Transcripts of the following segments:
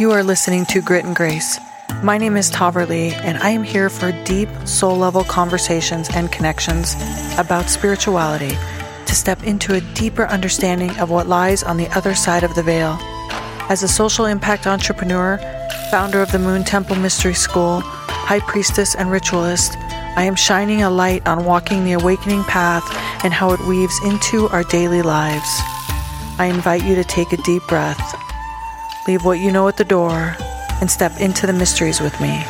You are listening to Grit and Grace. My name is Tahverlee, and I am here for deep, soul level conversations and connections about spirituality to step into a deeper understanding of what lies on the other side of the veil. As a social impact entrepreneur, founder of the Moon Temple Mystery School, high priestess, and ritualist, I am shining a light on walking the awakening path and how it weaves into our daily lives. I invite you to take a deep breath, leave what you know at the door, and step into the mysteries with me.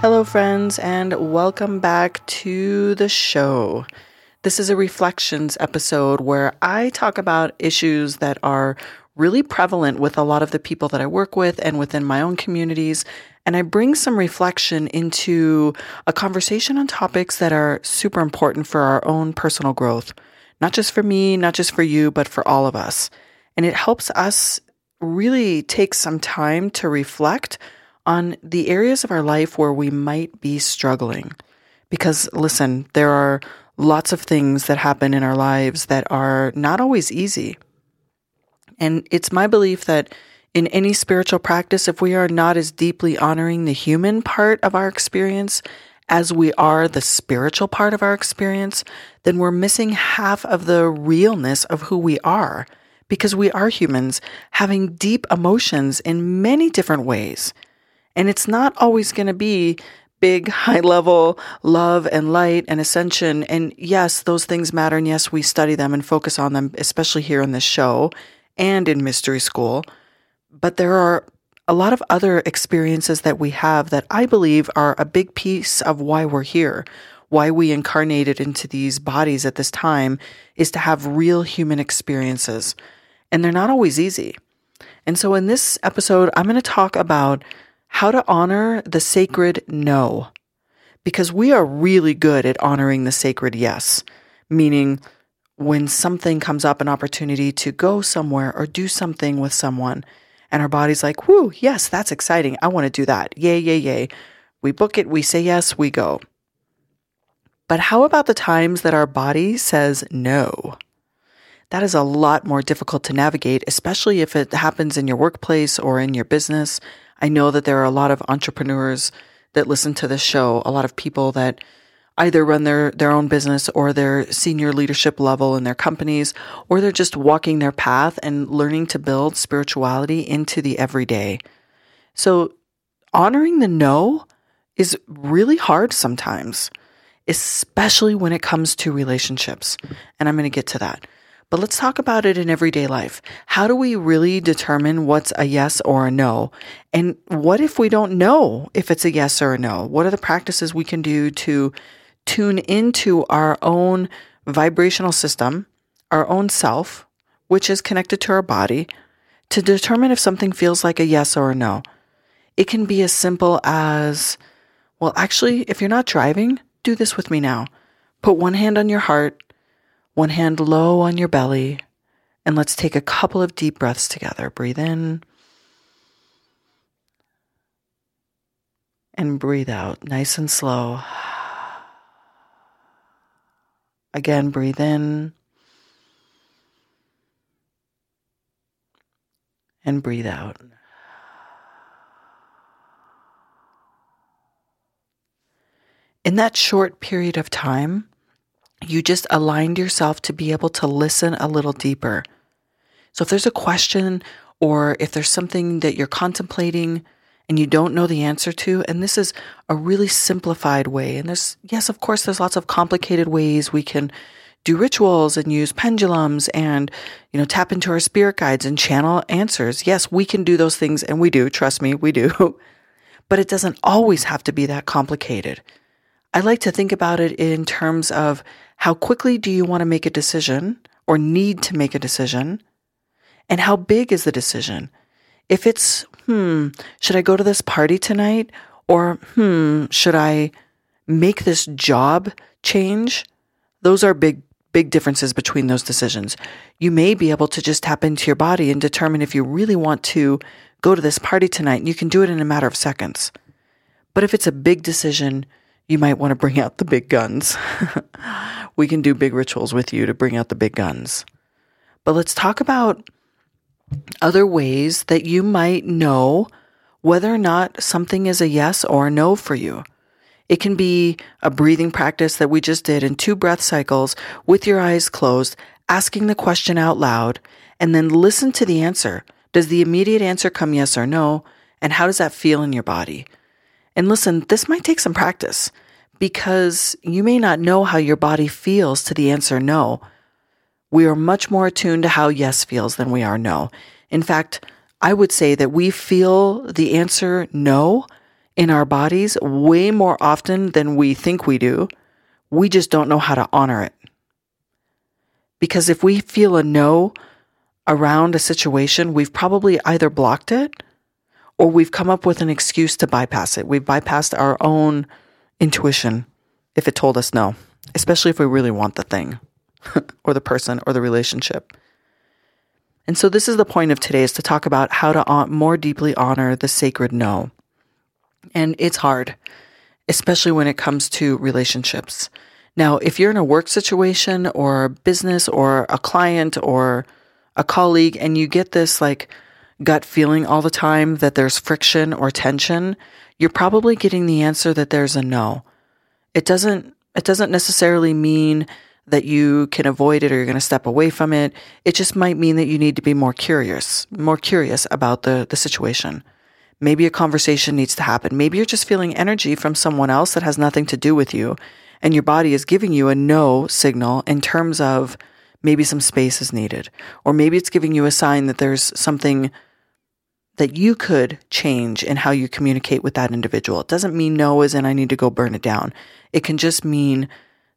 Hello, friends, and welcome back to the show. This is a reflections episode where I talk about issues that are really prevalent with a lot of the people that I work with and within my own communities. And I bring some reflection into a conversation on topics that are super important for our own personal growth, not just for me, not just for you, but for all of us. And it helps us really take some time to reflect on the areas of our life where we might be struggling. Because listen, there are lots of things that happen in our lives that are not always easy. And it's my belief that in any spiritual practice, if we are not as deeply honoring the human part of our experience as we are the spiritual part of our experience, then we're missing half of the realness of who we are because we are humans having deep emotions in many different ways. And it's not always going to be big, high level love and light and ascension. And yes, those things matter. And yes, we study them and focus on them, especially here in this show and in mystery school. But there are a lot of other experiences that we have that I believe are a big piece of why we're here, why we incarnated into these bodies at this time is to have real human experiences. And they're not always easy. And so in this episode, I'm going to talk about how to honor the sacred no. Because we are really good at honoring the sacred yes, meaning when something comes up, an opportunity to go somewhere or do something with someone, and our body's like, whoo, yes, that's exciting. I want to do that. Yay, yay, yay. We book it, we say yes, we go. But how about the times that our body says no? That is a lot more difficult to navigate, especially if it happens in your workplace or in your business. I know that there are a lot of entrepreneurs that listen to this show, a lot of people that either run their, their own business or their senior leadership level in their companies, or they're just walking their path and learning to build spirituality into the everyday. So honoring the no is really hard sometimes, especially when it comes to relationships. And I'm going to get to that. But let's talk about it in everyday life. How do we really determine what's a yes or a no? And what if we don't know if it's a yes or a no? What are the practices we can do to tune into our own vibrational system, our own self, which is connected to our body, to determine if something feels like a yes or a no. It can be as simple as, well, actually, if you're not driving, do this with me now. Put one hand on your heart, one hand low on your belly, and let's take a couple of deep breaths together. Breathe in and breathe out, nice and slow. Again, breathe in and breathe out. In that short period of time, you just aligned yourself to be able to listen a little deeper. So if there's a question or if there's something that you're contemplating, and you don't know the answer to. And this is a really simplified way. And there's, yes, of course, there's lots of complicated ways we can do rituals and use pendulums and, you know, tap into our spirit guides and channel answers. Yes, we can do those things and we do. Trust me, we do. but it doesn't always have to be that complicated. I like to think about it in terms of how quickly do you want to make a decision or need to make a decision? And how big is the decision? If it's hmm, should I go to this party tonight? Or, hmm, should I make this job change? Those are big, big differences between those decisions. You may be able to just tap into your body and determine if you really want to go to this party tonight. and You can do it in a matter of seconds. But if it's a big decision, you might want to bring out the big guns. we can do big rituals with you to bring out the big guns. But let's talk about other ways that you might know whether or not something is a yes or a no for you. It can be a breathing practice that we just did in two breath cycles with your eyes closed, asking the question out loud, and then listen to the answer. Does the immediate answer come yes or no? And how does that feel in your body? And listen, this might take some practice because you may not know how your body feels to the answer no. We are much more attuned to how yes feels than we are no. In fact, I would say that we feel the answer no in our bodies way more often than we think we do. We just don't know how to honor it. Because if we feel a no around a situation, we've probably either blocked it or we've come up with an excuse to bypass it. We've bypassed our own intuition if it told us no, especially if we really want the thing or the person or the relationship. And so this is the point of today is to talk about how to more deeply honor the sacred no. And it's hard, especially when it comes to relationships. Now, if you're in a work situation or a business or a client or a colleague and you get this like gut feeling all the time that there's friction or tension, you're probably getting the answer that there's a no. It doesn't it doesn't necessarily mean that you can avoid it or you're going to step away from it. It just might mean that you need to be more curious, more curious about the, the situation. Maybe a conversation needs to happen. Maybe you're just feeling energy from someone else that has nothing to do with you. And your body is giving you a no signal in terms of maybe some space is needed. Or maybe it's giving you a sign that there's something that you could change in how you communicate with that individual. It doesn't mean no as in I need to go burn it down. It can just mean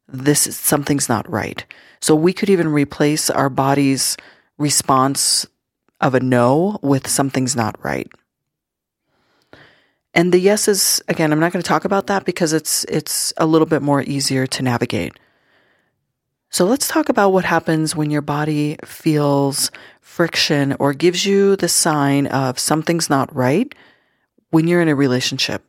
this is, something's not right. So we could even replace our body's response of a no with something's not right. And the yeses, again, I'm not going to talk about that because it's it's a little bit more easier to navigate. So let's talk about what happens when your body feels friction or gives you the sign of something's not right when you're in a relationship,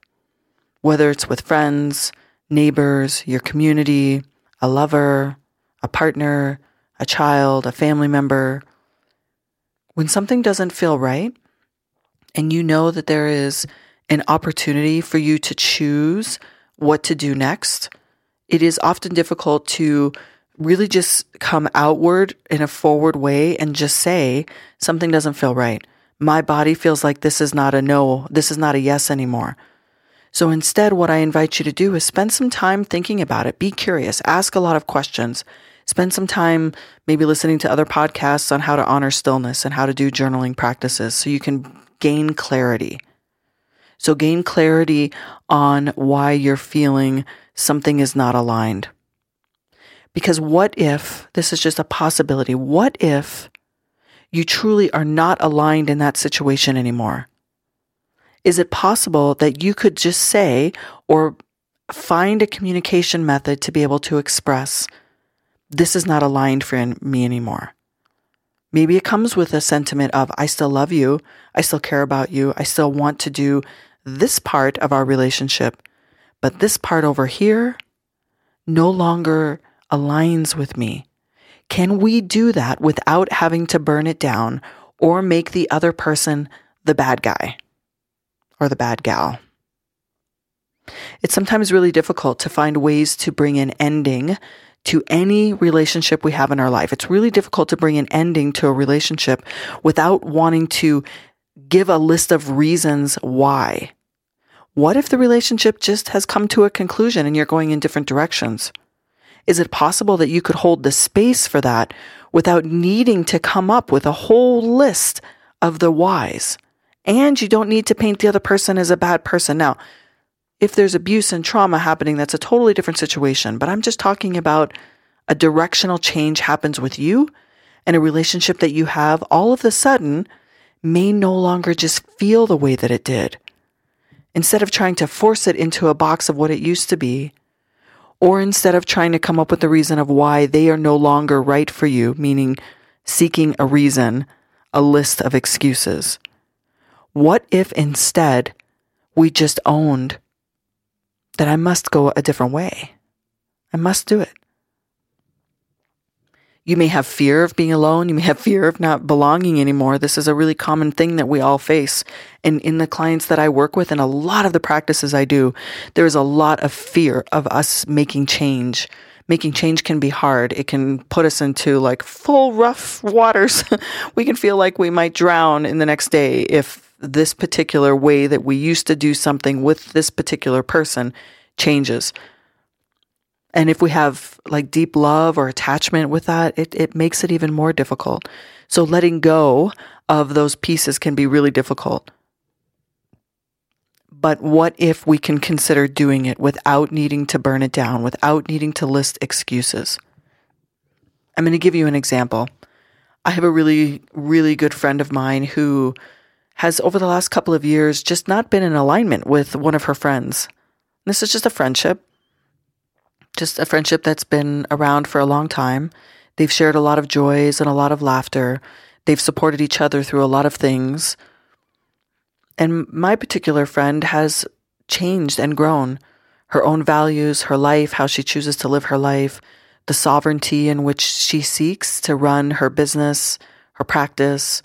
whether it's with friends, neighbors, your community, a lover, a partner, a child, a family member. When something doesn't feel right and you know that there is an opportunity for you to choose what to do next, it is often difficult to really just come outward in a forward way and just say, something doesn't feel right. My body feels like this is not a no, this is not a yes anymore. So instead, what I invite you to do is spend some time thinking about it. Be curious, ask a lot of questions. Spend some time maybe listening to other podcasts on how to honor stillness and how to do journaling practices so you can gain clarity. So gain clarity on why you're feeling something is not aligned. Because what if, this is just a possibility, what if you truly are not aligned in that situation anymore? Is it possible that you could just say or find a communication method to be able to express, this is not aligned for me anymore? Maybe it comes with a sentiment of, I still love you. I still care about you. I still want to do this part of our relationship, but this part over here no longer aligns with me. Can we do that without having to burn it down or make the other person the bad guy or the bad gal? It's sometimes really difficult to find ways to bring an ending to any relationship we have in our life. It's really difficult to bring an ending to a relationship without wanting to give a list of reasons why. What if the relationship just has come to a conclusion and you're going in different directions? Is it possible that you could hold the space for that without needing to come up with a whole list of the whys? And you don't need to paint the other person as a bad person. Now, if there's abuse and trauma happening, that's a totally different situation. But I'm just talking about a directional change happens with you and a relationship that you have all of a sudden may no longer just feel the way that it did instead of trying to force it into a box of what it used to be, or instead of trying to come up with the reason of why they are no longer right for you, meaning seeking a reason, a list of excuses. What if instead we just owned that I must go a different way? I must do it. You may have fear of being alone. You may have fear of not belonging anymore. This is a really common thing that we all face. And in the clients that I work with and a lot of the practices I do, there is a lot of fear of us making change. Making change can be hard. It can put us into like full rough waters. we can feel like we might drown in the next day if this particular way that we used to do something with this particular person changes. And if we have like deep love or attachment with that, it, it makes it even more difficult. So letting go of those pieces can be really difficult. But what if we can consider doing it without needing to burn it down, without needing to list excuses? I'm going to give you an example. I have a really, really good friend of mine who has, over the last couple of years, just not been in alignment with one of her friends. This is just a friendship just a friendship that's been around for a long time. They've shared a lot of joys and a lot of laughter. They've supported each other through a lot of things. And my particular friend has changed and grown. Her own values, her life, how she chooses to live her life, the sovereignty in which she seeks to run her business, her practice,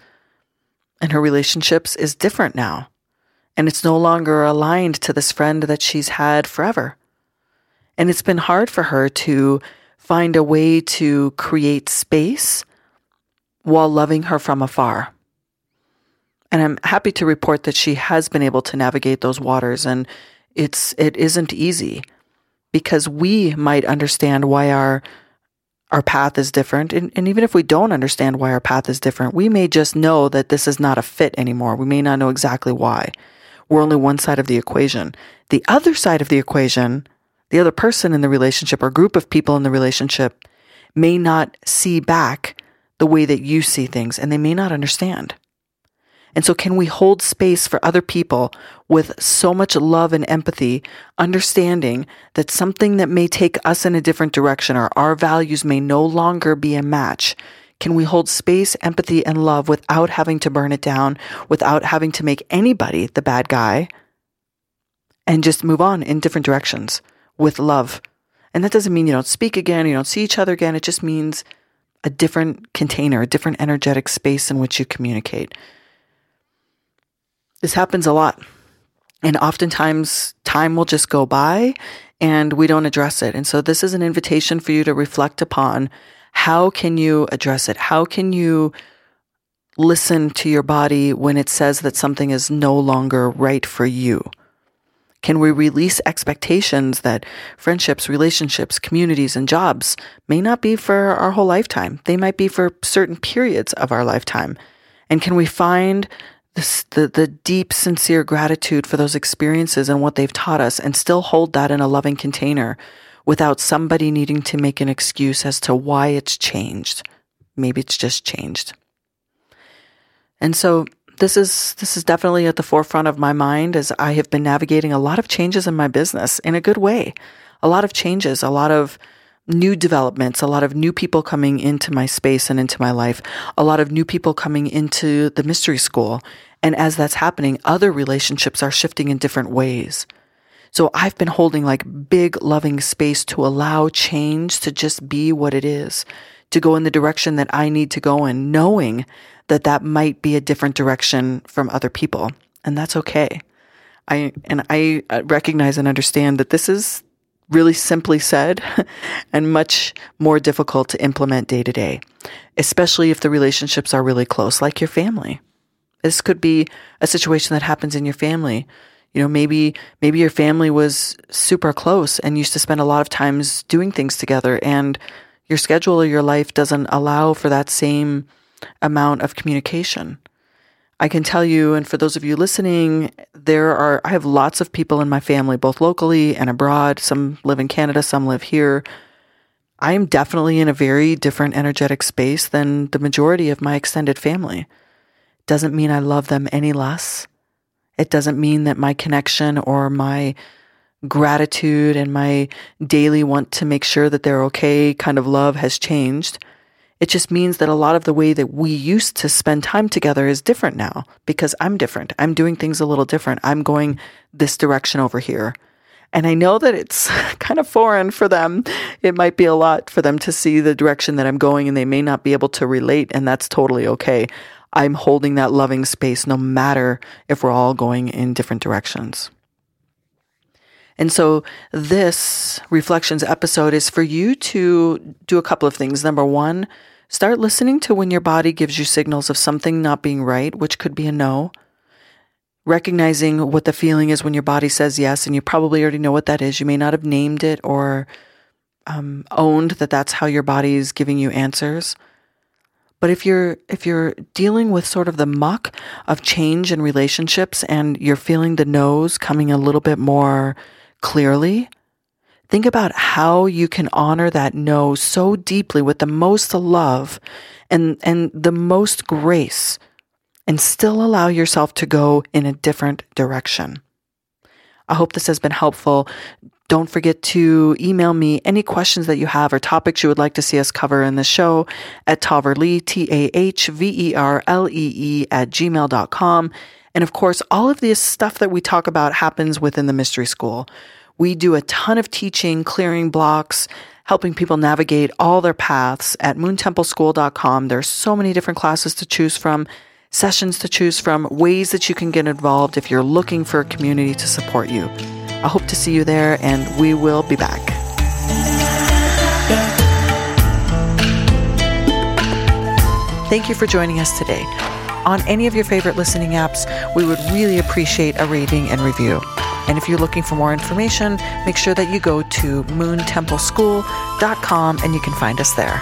and her relationships is different now. And it's no longer aligned to this friend that she's had forever. And it's been hard for her to find a way to create space while loving her from afar. And I'm happy to report that she has been able to navigate those waters and it's it isn't easy because we might understand why our our path is different. And, and, even if we don't understand why our path is different, we may just know that this is not a fit anymore. We may not know exactly why. We're only one side of the equation. The other side of the equation the other person in the relationship or group of people in the relationship may not see back the way that you see things and they may not understand. And so, can we hold space for other people with so much love and empathy, understanding that something that may take us in a different direction or our values may no longer be a match? Can we hold space, empathy, and love without having to burn it down, without having to make anybody the bad guy, and just move on in different directions? With love. And that doesn't mean you don't speak again, you don't see each other again. It just means a different container, a different energetic space in which you communicate. This happens a lot. And oftentimes, time will just go by and we don't address it. And so, this is an invitation for you to reflect upon how can you address it? How can you listen to your body when it says that something is no longer right for you? Can we release expectations that friendships, relationships, communities, and jobs may not be for our whole lifetime? They might be for certain periods of our lifetime. And can we find this, the, the deep, sincere gratitude for those experiences and what they've taught us and still hold that in a loving container without somebody needing to make an excuse as to why it's changed? Maybe it's just changed. And so this is this is definitely at the forefront of my mind as I have been navigating a lot of changes in my business in a good way. A lot of changes, a lot of new developments, a lot of new people coming into my space and into my life, a lot of new people coming into the mystery school. And as that's happening, other relationships are shifting in different ways. So I've been holding like big loving space to allow change to just be what it is, to go in the direction that I need to go in, knowing that that might be a different direction from other people. And that's okay. I, and I uh, recognize and understand that this is really simply said and much more difficult to implement day to day, especially if the relationships are really close, like your family. This could be a situation that happens in your family. You know, maybe, maybe your family was super close and used to spend a lot of times doing things together and your schedule or your life doesn't allow for that same amount of communication. I can tell you, and for those of you listening, there are, I have lots of people in my family, both locally and abroad. Some live in Canada, some live here. I am definitely in a very different energetic space than the majority of my extended family. Doesn't mean I love them any less. It doesn't mean that my connection or my gratitude and my daily want to make sure that they're okay kind of love has changed. It just means that a lot of the way that we used to spend time together is different now because I'm different. I'm doing things a little different. I'm going this direction over here. And I know that it's kind of foreign for them. It might be a lot for them to see the direction that I'm going and they may not be able to relate, and that's totally okay. I'm holding that loving space no matter if we're all going in different directions. And so this reflections episode is for you to do a couple of things. Number one, start listening to when your body gives you signals of something not being right, which could be a no. Recognizing what the feeling is when your body says yes, and you probably already know what that is. You may not have named it or um, owned that that's how your body is giving you answers. But if you're if you're dealing with sort of the muck of change in relationships and you're feeling the no's coming a little bit more clearly, think about how you can honor that no so deeply with the most love and and the most grace and still allow yourself to go in a different direction. I hope this has been helpful. Don't forget to email me any questions that you have or topics you would like to see us cover in the show at tahverlee, T-A-H-V-E-R-L-E-E at gmail.com. And of course, all of this stuff that we talk about happens within the mystery school. We do a ton of teaching, clearing blocks, helping people navigate all their paths at moontempleschool.com. There's so many different classes to choose from, sessions to choose from, ways that you can get involved if you're looking for a community to support you. I hope to see you there, and we will be back. Thank you for joining us today. On any of your favorite listening apps, we would really appreciate a rating and review. And if you're looking for more information, make sure that you go to moontempleschool.com and you can find us there.